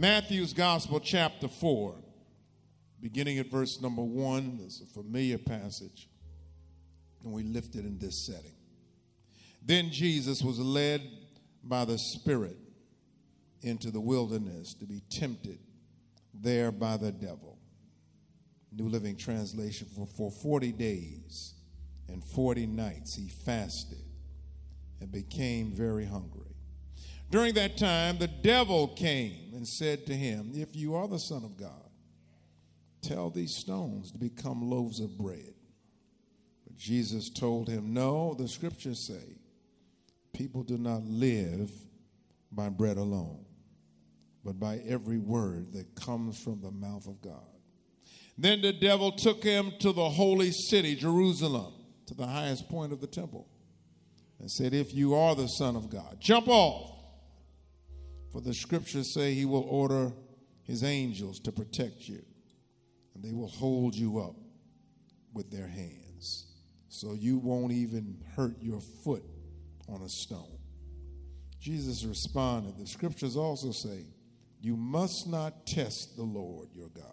Matthew's Gospel, chapter 4, beginning at verse number 1. It's a familiar passage, and we lift it in this setting. Then Jesus was led by the Spirit into the wilderness to be tempted there by the devil. New Living Translation for, for 40 days and 40 nights he fasted and became very hungry. During that time, the devil came and said to him, If you are the Son of God, tell these stones to become loaves of bread. But Jesus told him, No, the scriptures say, people do not live by bread alone, but by every word that comes from the mouth of God. Then the devil took him to the holy city, Jerusalem, to the highest point of the temple, and said, If you are the Son of God, jump off for the scriptures say he will order his angels to protect you, and they will hold you up with their hands, so you won't even hurt your foot on a stone. Jesus responded, The scriptures also say, You must not test the Lord your God.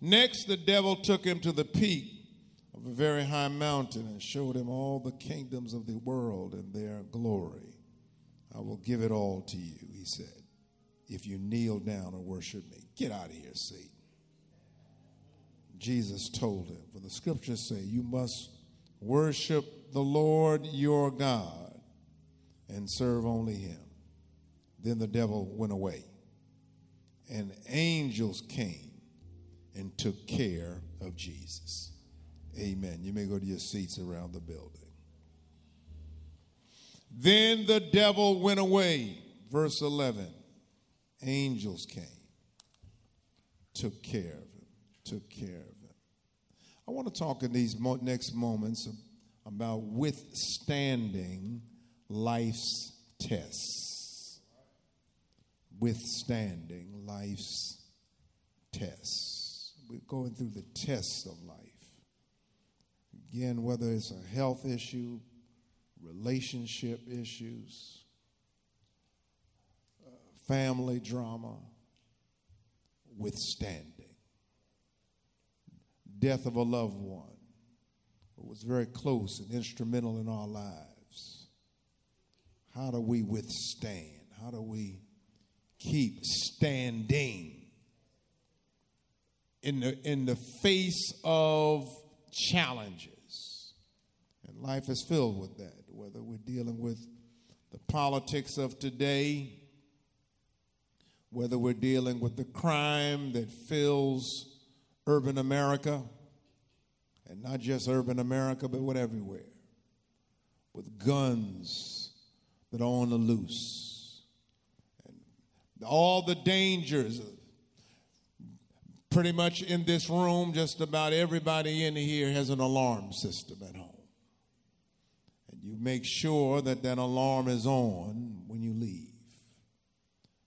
Next, the devil took him to the peak of a very high mountain and showed him all the kingdoms of the world and their glory. I will give it all to you, he said, if you kneel down and worship me. Get out of here, Satan. Jesus told him, for the scriptures say, you must worship the Lord your God and serve only him. Then the devil went away, and angels came and took care of Jesus. Amen. You may go to your seats around the building. Then the devil went away. Verse 11. Angels came, took care of him, took care of him. I want to talk in these next moments about withstanding life's tests. Withstanding life's tests. We're going through the tests of life. Again, whether it's a health issue, relationship issues, uh, family drama, withstanding. Death of a loved one who was very close and instrumental in our lives. How do we withstand? How do we keep standing in the, in the face of challenges? And life is filled with that whether we're dealing with the politics of today, whether we're dealing with the crime that fills urban America, and not just urban America, but what everywhere, with guns that are on the loose, and all the dangers. Pretty much in this room, just about everybody in here has an alarm system at home you make sure that that alarm is on when you leave.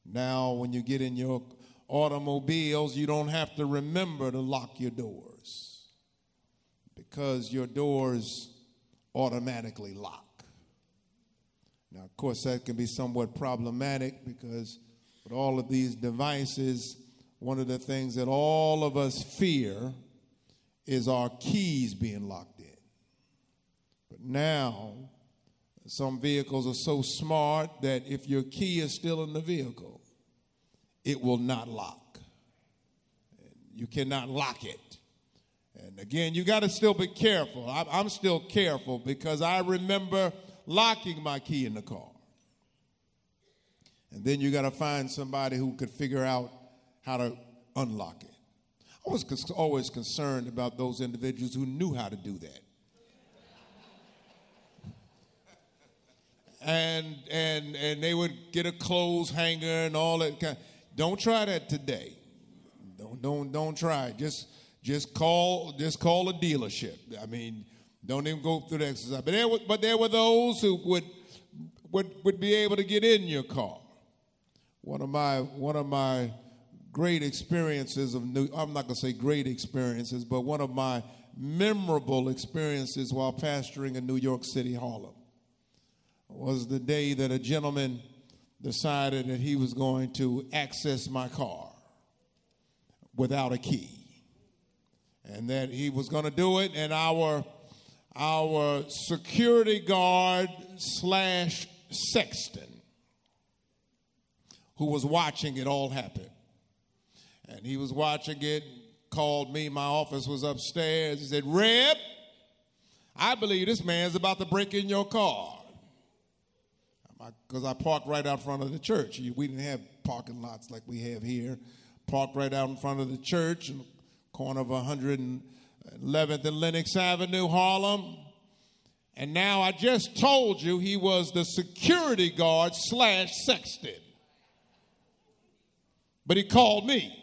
Now, when you get in your automobiles, you don't have to remember to lock your doors because your doors automatically lock. Now, of course, that can be somewhat problematic because with all of these devices, one of the things that all of us fear is our keys being locked but now, some vehicles are so smart that if your key is still in the vehicle, it will not lock. You cannot lock it. And again, you got to still be careful. I'm still careful because I remember locking my key in the car. And then you got to find somebody who could figure out how to unlock it. I was always concerned about those individuals who knew how to do that. And, and, and they would get a clothes hanger and all that kind. Don't try that today. Don't, don't, don't try. Just, just call, just call a dealership. I mean, don't even go through the exercise. But there, were, but there were those who would, would, would be able to get in your car. One of my, one of my great experiences of New, I'm not to say great experiences, but one of my memorable experiences while pastoring in New York City, Harlem, was the day that a gentleman decided that he was going to access my car without a key. And that he was going to do it, and our, our security guard slash sexton, who was watching it all happen, and he was watching it, called me, my office was upstairs. He said, Reb, I believe this man's about to break in your car. Because I parked right out front of the church. We didn't have parking lots like we have here. Parked right out in front of the church, corner of 111th and Lenox Avenue, Harlem. And now I just told you he was the security guard slash sexton. But he called me.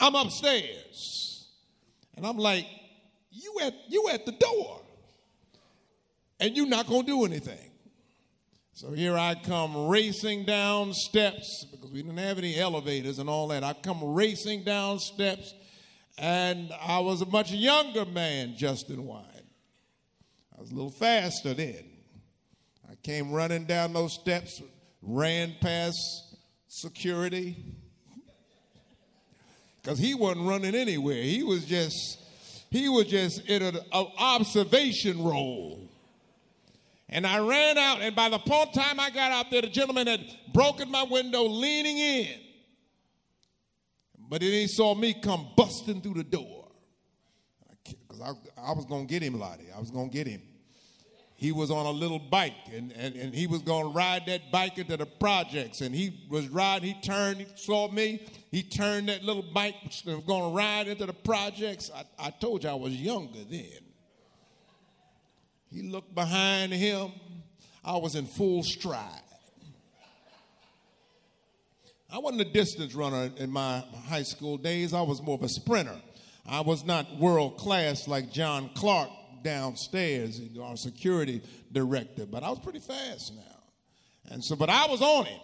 I'm upstairs. And I'm like, you at you at the door. And you're not gonna do anything. So here I come racing down steps because we didn't have any elevators and all that. I come racing down steps, and I was a much younger man, Justin Wine. I was a little faster then. I came running down those steps, ran past security, because he wasn't running anywhere. He was just he was just in an observation role. And I ran out, and by the time I got out there, the gentleman had broken my window, leaning in. But then he saw me come busting through the door. Because I, I, was going to get him, Lottie. I was going to get him. He was on a little bike, and, and, and he was going to ride that bike into the projects. And he was riding, he turned, he saw me, he turned that little bike, was going to ride into the projects. I, I told you I was younger then. He looked behind him. I was in full stride. I wasn't a distance runner in my high school days. I was more of a sprinter. I was not world class like John Clark downstairs, our security director, but I was pretty fast now. And so, but I was on him.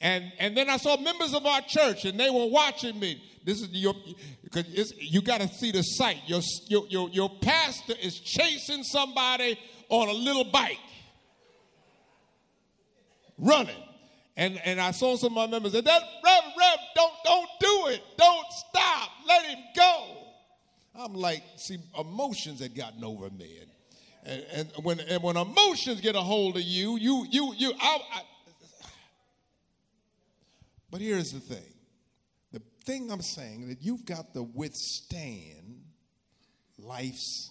And, and then I saw members of our church, and they were watching me. This is your, because you got to see the sight. Your, your, your, your pastor is chasing somebody on a little bike, running. And, and I saw some of my members that Rev, Rev, don't, don't do it. Don't stop. Let him go. I'm like, see, emotions had gotten over me. And, and, and when, and when emotions get a hold of you, you, you, you, I, I, but here's the thing the thing I'm saying that you've got to withstand life's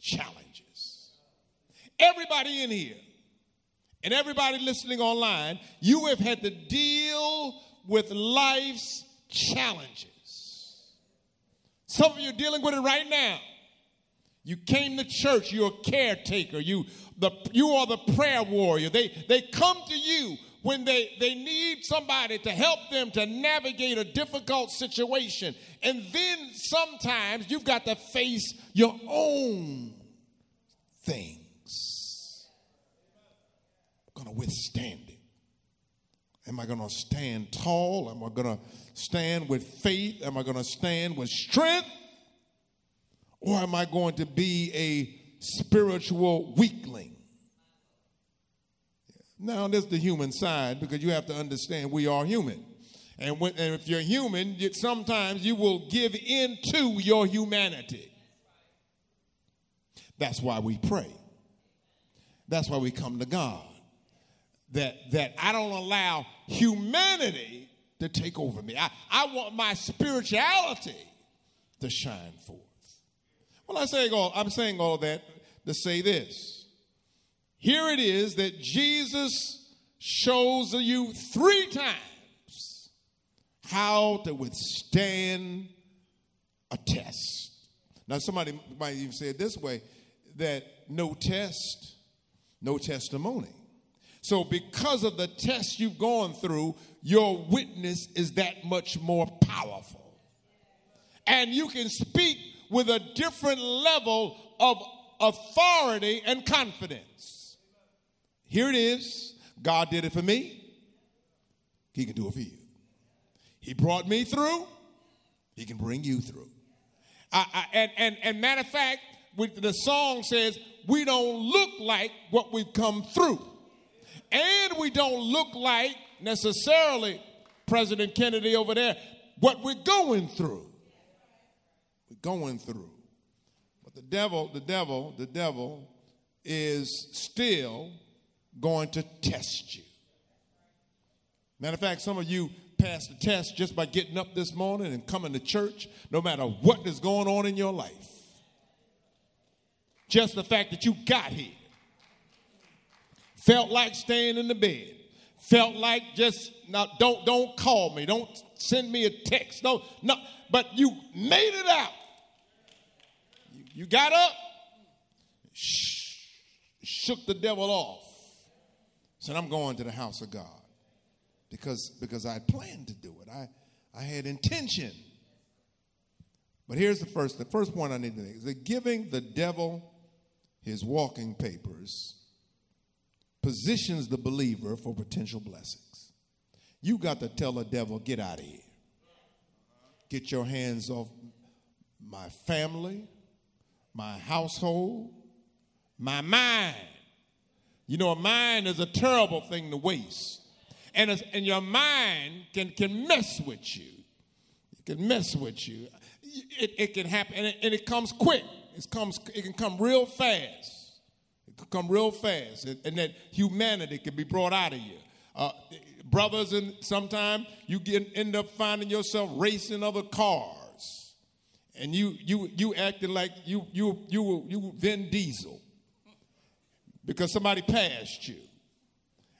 challenges. Everybody in here and everybody listening online, you have had to deal with life's challenges. Some of you are dealing with it right now. You came to church, you're a caretaker, you, the, you are the prayer warrior. They, they come to you when they, they need somebody to help them to navigate a difficult situation. And then sometimes you've got to face your own things. I'm going to withstand it. Am I going to stand tall? Am I going to stand with faith? Am I going to stand with strength? Or am I going to be a spiritual weakling? Now, there's the human side because you have to understand we are human. And, when, and if you're human, sometimes you will give in to your humanity. That's why we pray. That's why we come to God. That, that I don't allow humanity to take over me. I, I want my spirituality to shine forth. Well, I say all, I'm saying all that to say this here it is that Jesus shows you three times how to withstand a test. Now, somebody might even say it this way that no test, no testimony. So, because of the test you've gone through, your witness is that much more powerful. And you can speak with a different level of authority and confidence. Here it is God did it for me, He can do it for you. He brought me through, He can bring you through. I, I, and, and, and matter of fact, the song says, we don't look like what we've come through. And we don't look like necessarily President Kennedy over there, what we're going through. We're going through. But the devil, the devil, the devil is still going to test you. Matter of fact, some of you passed the test just by getting up this morning and coming to church, no matter what is going on in your life. Just the fact that you got here Felt like staying in the bed. Felt like just now don't don't call me. Don't send me a text. No, no, but you made it out. You, got up, sh- shook the devil off. Said, I'm going to the house of God. Because because I planned to do it. I I had intention. But here's the first the first point I need to make is that giving the devil his walking papers positions the believer for potential blessings. You got to tell the devil, get out of here. Get your hands off my family, my household, my mind. You know, a mind is a terrible thing to waste. And, and your mind can, can mess with you. It can mess with you. It, it can happen, and it, and it comes quick. It, comes, it can come real fast It can come real fast, and, that humanity can be brought out of you. Uh, brothers, and sometimes you get end up finding yourself racing other cars, and you you you acting like you you you you Vin Diesel because somebody passed you.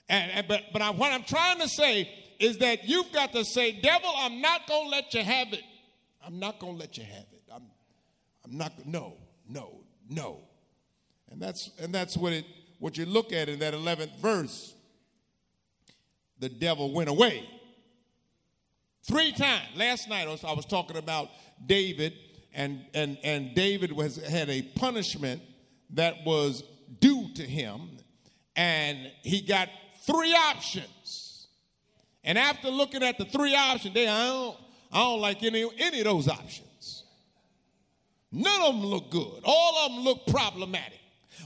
And, and but but I, what I'm trying to say is that you've got to say, devil, I'm not gonna let you have it. I'm not gonna let you have it. I'm I'm not. No, no, no. And that's, and that's what, it, what you look at in that 11th verse. The devil went away. Three times. Last night I was, I was talking about David, and, and, and David was, had a punishment that was due to him, and he got three options. And after looking at the three options, they, I, don't, I don't like any, any of those options. None of them look good. All of them look problematic.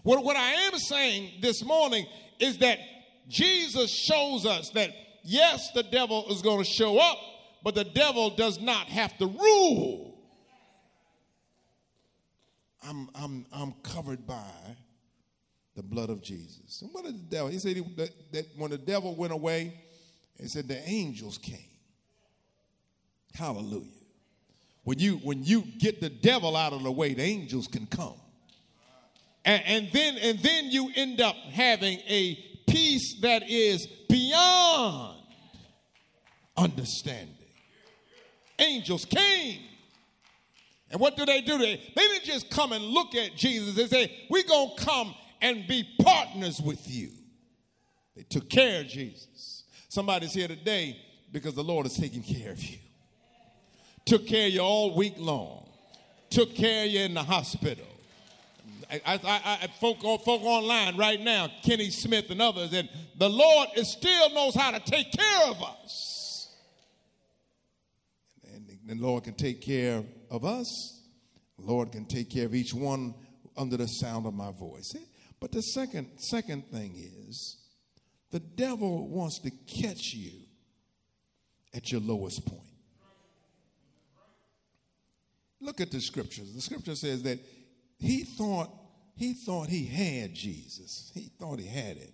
What, what I am saying this morning is that Jesus shows us that yes, the devil is going to show up, but the devil does not have to rule. I'm, I'm, I'm covered by the blood of Jesus. And what did the devil? He said he, that, that when the devil went away, he said the angels came. Hallelujah. When you when you get the devil out of the way, the angels can come. And, and then and then you end up having a peace that is beyond understanding. Angels came. And what do they do? They, they didn't just come and look at Jesus. They say, We're going to come and be partners with you. They took care of Jesus. Somebody's here today because the Lord is taking care of you. Took care of you all week long. Took care of you in the hospital. I, I, I, folk, folk online right now, Kenny Smith and others, and the Lord is still knows how to take care of us. And the Lord can take care of us. The Lord can take care of each one under the sound of my voice. But the second, second thing is the devil wants to catch you at your lowest point. Look at the scriptures. The scripture says that he thought he thought he had Jesus. He thought he had it.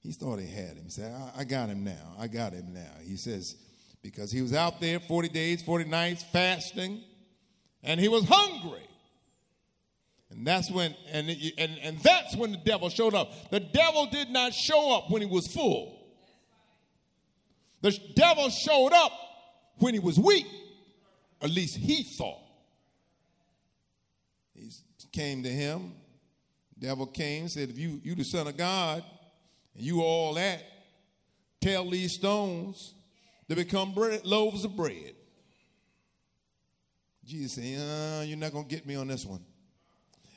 He thought he had him. He said, I, I got him now. I got him now. He says, because he was out there 40 days, 40 nights fasting, and he was hungry. And that's when, and, and, and that's when the devil showed up. The devil did not show up when he was full. The devil showed up when he was weak, at least he thought. He came to him. Devil came, said, If you, you the son of God, and you all that, tell these stones to become bread, loaves of bread. Jesus said, uh, You're not going to get me on this one.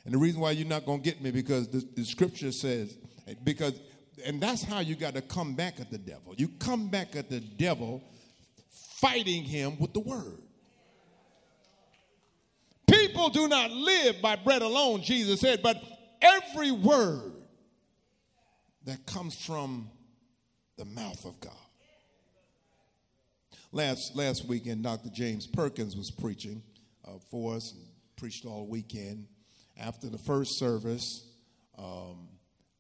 And the reason why you're not going to get me because the, the scripture says, because, and that's how you got to come back at the devil. You come back at the devil fighting him with the word. People do not live by bread alone, Jesus said, but every word that comes from the mouth of God. Last, last weekend, Dr. James Perkins was preaching uh, for us, preached all weekend. After the first service, um,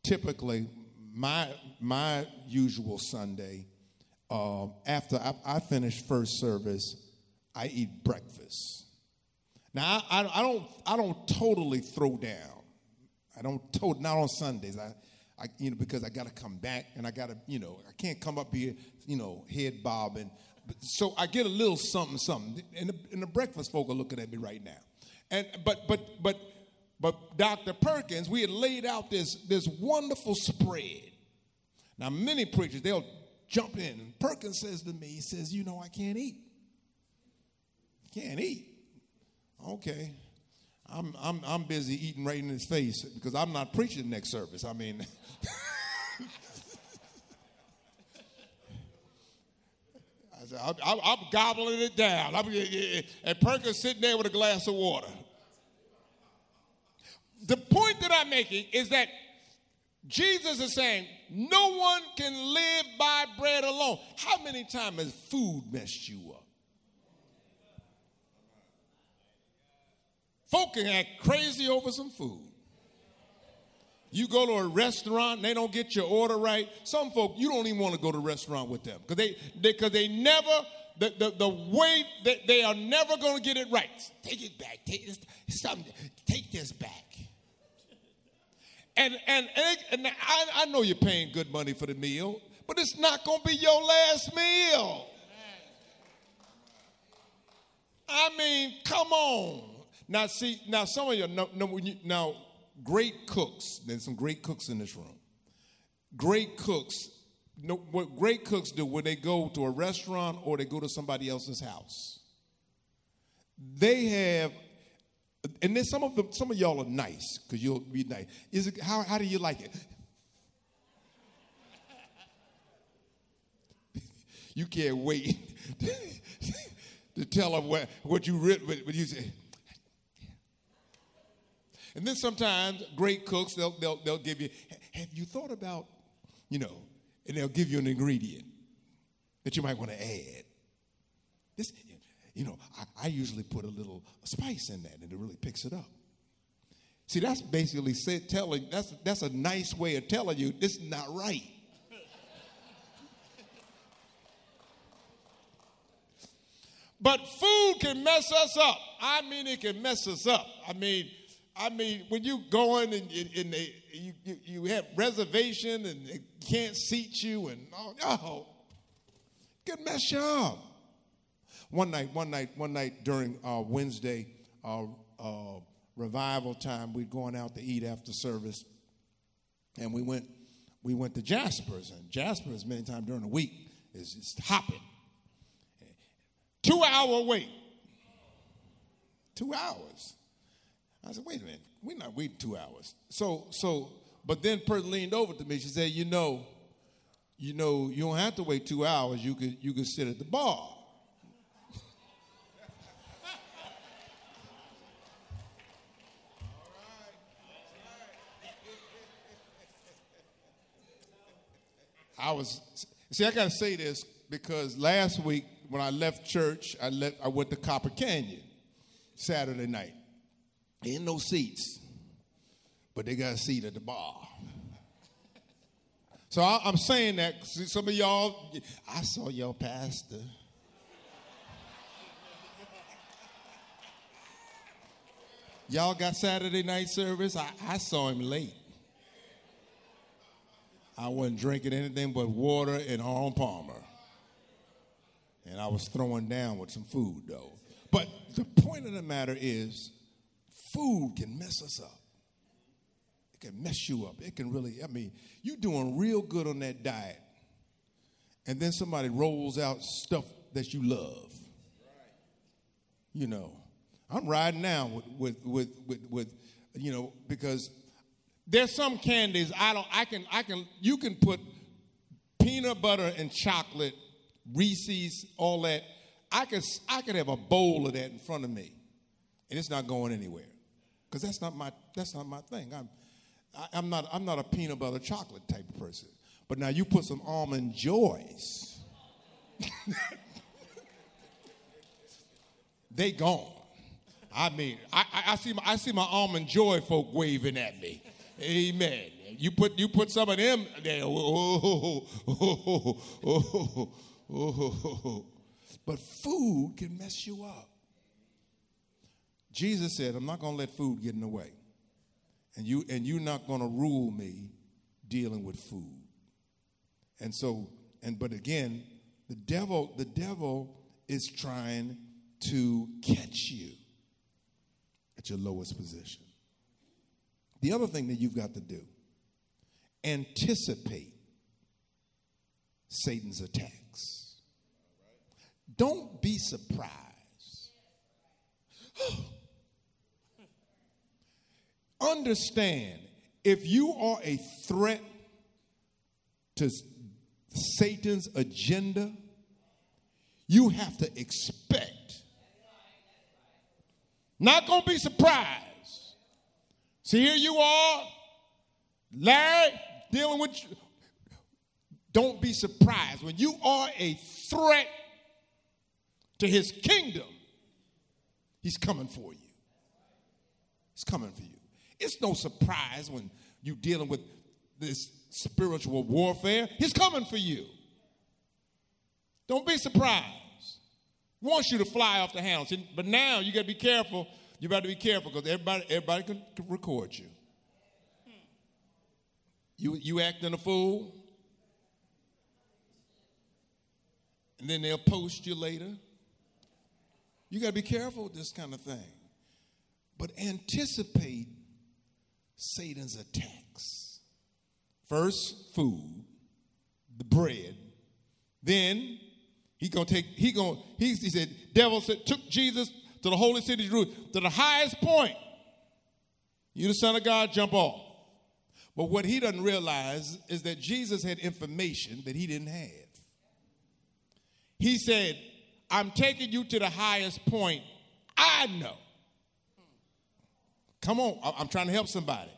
typically my, my usual Sunday, uh, after I, I finish first service, I eat breakfast. Now I, I, I, don't I don't totally throw down. I don't to, not on Sundays. I, I you know because I got to come back and I got to you know I can't come up here you know head bobbing. So I get a little something something. And the, and the breakfast folk are looking at me right now. And but but but but Dr. Perkins, we had laid out this this wonderful spread. Now many preachers they'll jump in and Perkins says to me, he says, you know I can't eat. Can't eat. Okay. I'm, I'm, I'm busy eating right in his face because I'm not preaching next service. I mean, I said, I'm, I'm, gobbling it down. I'm, and Perkins sitting there with a glass of water. The point that I'm making is that Jesus is saying, no one can live by bread alone. How many times has food messed you up? Folk can act crazy over some food. You go to a restaurant, and they don't get your order right. Some folk, you don't even want to go to a restaurant with them because they, they, they never, the, the, the way that they are never going to get it right. Take it back. Take this, something, take this back. And, and, and, I, I know you're paying good money for the meal, but it's not going to be your last meal. I mean, come on. Now, see, now some of you know, you, now great cooks. There's some great cooks in this room. Great cooks. know what great cooks do when they go to a restaurant or they go to somebody else's house. They have, and then some of them, some of y'all are nice because you'll be nice. Is it how? How do you like it? you can't wait to tell them what, what you read, what you say. And then sometimes great cooks, they'll, they'll, they'll give you, have you thought about, you know, and they'll give you an ingredient that you might want to add. This, you know, I, I usually put a little spice in that and it really picks it up. See, that's basically say, telling, that's, that's a nice way of telling you this is not right. But food can mess us up. I mean, it can mess us up. I mean, I mean, when you go in and, and they, you, you, you, have reservation and they can't seat you and oh, no, can mess you up. One night, one night, one night during uh, Wednesday uh, uh, revival time, we'd going out to eat after service, and we went we went to Jasper's, and Jasper's many times during the week is, is hopping. Two hour wait. Two hours. I said, wait a minute, we're not waiting two hours. So, so, but then person leaned over to me. She said, you know, you know, you don't have to wait two hours. You could, you could sit at the bar. I was see. I got to say this because last week when I left church, I left. I went to Copper Canyon Saturday night. Ain't no seats, but they got a seat at the bar. So I, am saying that some of y'all, I saw your pastor. Y'all got Saturday night service? I, I saw him late. I wasn't drinking anything but water and Arnold Palmer. And I was throwing down with some food, though. But the point of the matter is, food can mess us up. It can mess you up. It can really, I mean, you're doing real good on that diet. And then somebody rolls out stuff that you love. You know, I'm riding now with, with, with, with, with you know, because there's some candies I don't, I can, I can, you can put peanut butter and chocolate, Reese's, all that. I could, I could have a bowl of that in front of me, and it's not going anywhere, because that's not my, that's not my thing. I'm, I, I'm not, I'm not a peanut butter chocolate type of person. But now you put some almond joys, they gone. I mean, I, I, I, see my, I see my almond joy folk waving at me. Amen. You put you put some of them there. Oh, oh, oh, oh, But food can mess you up. Jesus said, I'm not going to let food get in the way. And you and you're not going to rule me dealing with food. And so, and but again, the devil, the devil is trying to catch you at your lowest position. The other thing that you've got to do, anticipate Satan's attacks. Don't be surprised. Understand if you are a threat to Satan's agenda, you have to expect. Not going to be surprised. See, here you are, Larry, dealing with. You. Don't be surprised when you are a threat to his kingdom. He's coming for you. He's coming for you. It's no surprise when you're dealing with this spiritual warfare. He's coming for you. Don't be surprised. He wants you to fly off the handle. But now you got to be careful. You better be careful because everybody, everybody can, can record you. You, you acting a fool, and then they'll post you later. You got to be careful with this kind of thing. But anticipate Satan's attacks. First, food, the bread. Then he gonna take. He gonna. He, he said. Devil said took Jesus to the holy city Jerusalem to the highest point. You the son of God, jump off. But what he doesn't realize is that Jesus had information that he didn't have. He said, I'm taking you to the highest point I know. Come on, I'm trying to help somebody.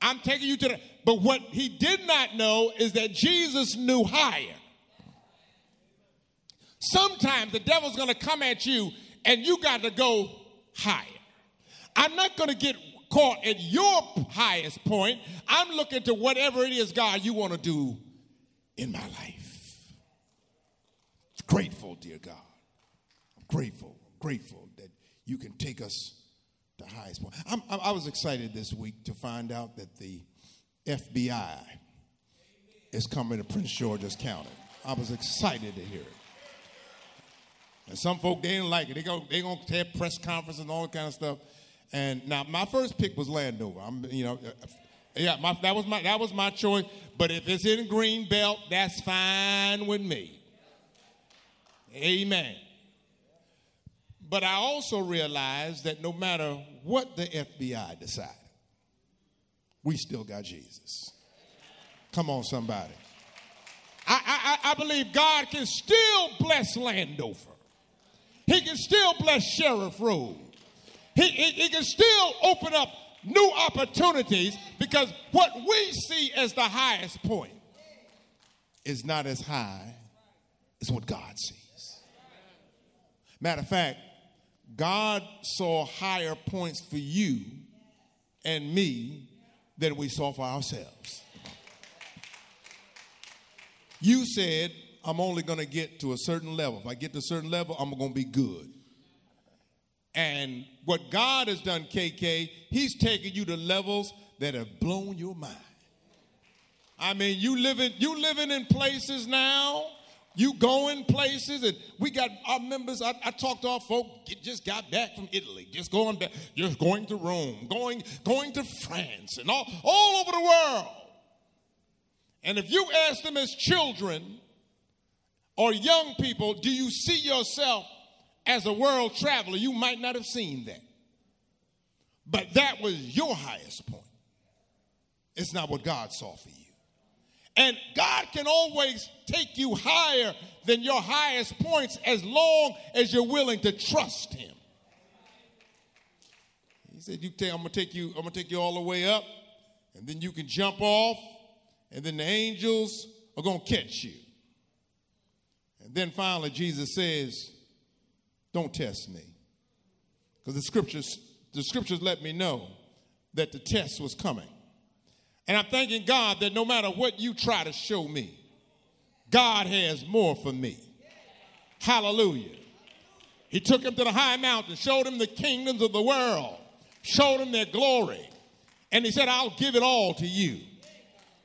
I'm taking you to the, but what he did not know is that Jesus knew higher. Sometimes the devil's going to come at you and you got to go higher. I'm not going to get caught at your highest point. I'm looking to whatever it is, God, you want to do in my life. Grateful, dear God. I'm grateful, grateful that you can take us to the highest point. I'm, i was excited this week to find out that the FBI is coming to Prince George's County. I was excited to hear it. And some folk they didn't like it. They go they gonna have press conferences and all that kind of stuff. And now my first pick was Landover. I'm you know uh, yeah my, that was my that was my choice. But if it's in Greenbelt, that's fine with me. Amen. But I also realized that no matter what the FBI decided, we still got Jesus. Come on, somebody. I, I, I believe God can still bless Landover. He can still bless Sheriff Road. He, he, he can still open up new opportunities because what we see as the highest point is not as high as what God sees. Matter of fact, God saw higher points for you and me than we saw for ourselves. You said, I'm only going to get to a certain level. If I get to a certain level, I'm going to be good. And what God has done, KK, He's taken you to levels that have blown your mind. I mean, you living, you living in places now You going places, and we got our members. I, I talked to our folk, just got back from Italy, just going back, just going to Rome, going, going to France, and all, all over the world. And if you ask them as children or young people, do you see yourself as a world traveler? You might not have seen that. But that was your highest point. It's not what God saw for you. And God can always take you higher than your highest points as long as you're willing to trust Him. He said, "You take, I'm gonna take you. I'm gonna take you all the way up, and then you can jump off, and then the angels are gonna catch you." And then finally, Jesus says, "Don't test me," because the scriptures, the scriptures let me know that the test was coming. And I'm thanking God that no matter what you try to show me, God has more for me. Hallelujah. He took him to the high mountain, showed him the kingdoms of the world, showed him their glory. And he said, I'll give it all to you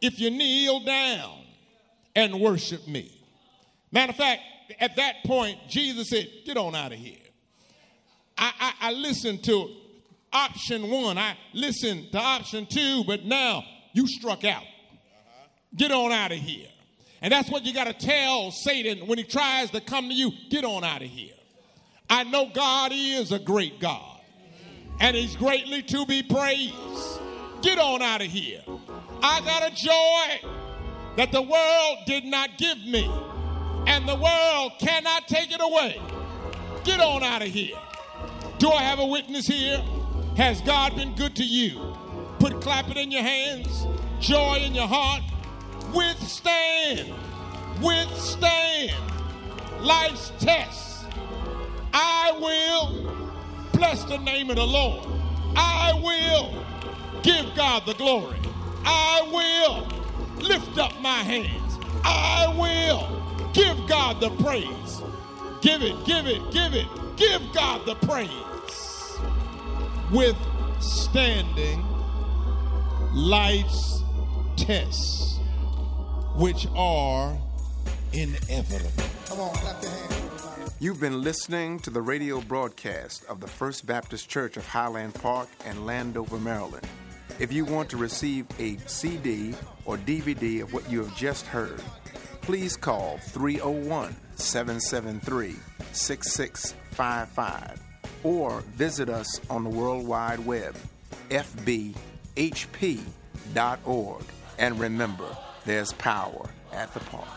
if you kneel down and worship me. Matter of fact, at that point, Jesus said, Get on out of here. I, I, I listened to option one, I listened to option two, but now you struck out. Uh-huh. Get on out of here. And that's what you got to tell Satan when he tries to come to you get on out of here. I know God is a great God, and he's greatly to be praised. Get on out of here. I got a joy that the world did not give me, and the world cannot take it away. Get on out of here. Do I have a witness here? Has God been good to you? Put clapping in your hands, joy in your heart. Withstand, withstand life's tests. I will bless the name of the Lord. I will give God the glory. I will lift up my hands. I will give God the praise. Give it, give it, give it. Give God the praise. Withstanding life's tests, which are inevitable. Come on, clap your hands. You've been listening to the radio broadcast of the First Baptist Church of Highland Park and Landover, Maryland. If you want to receive a CD or DVD of what you have just heard, please call 301 773 6655 or visit us on the World Wide Web, fbhp.org. And remember, there's power at the park.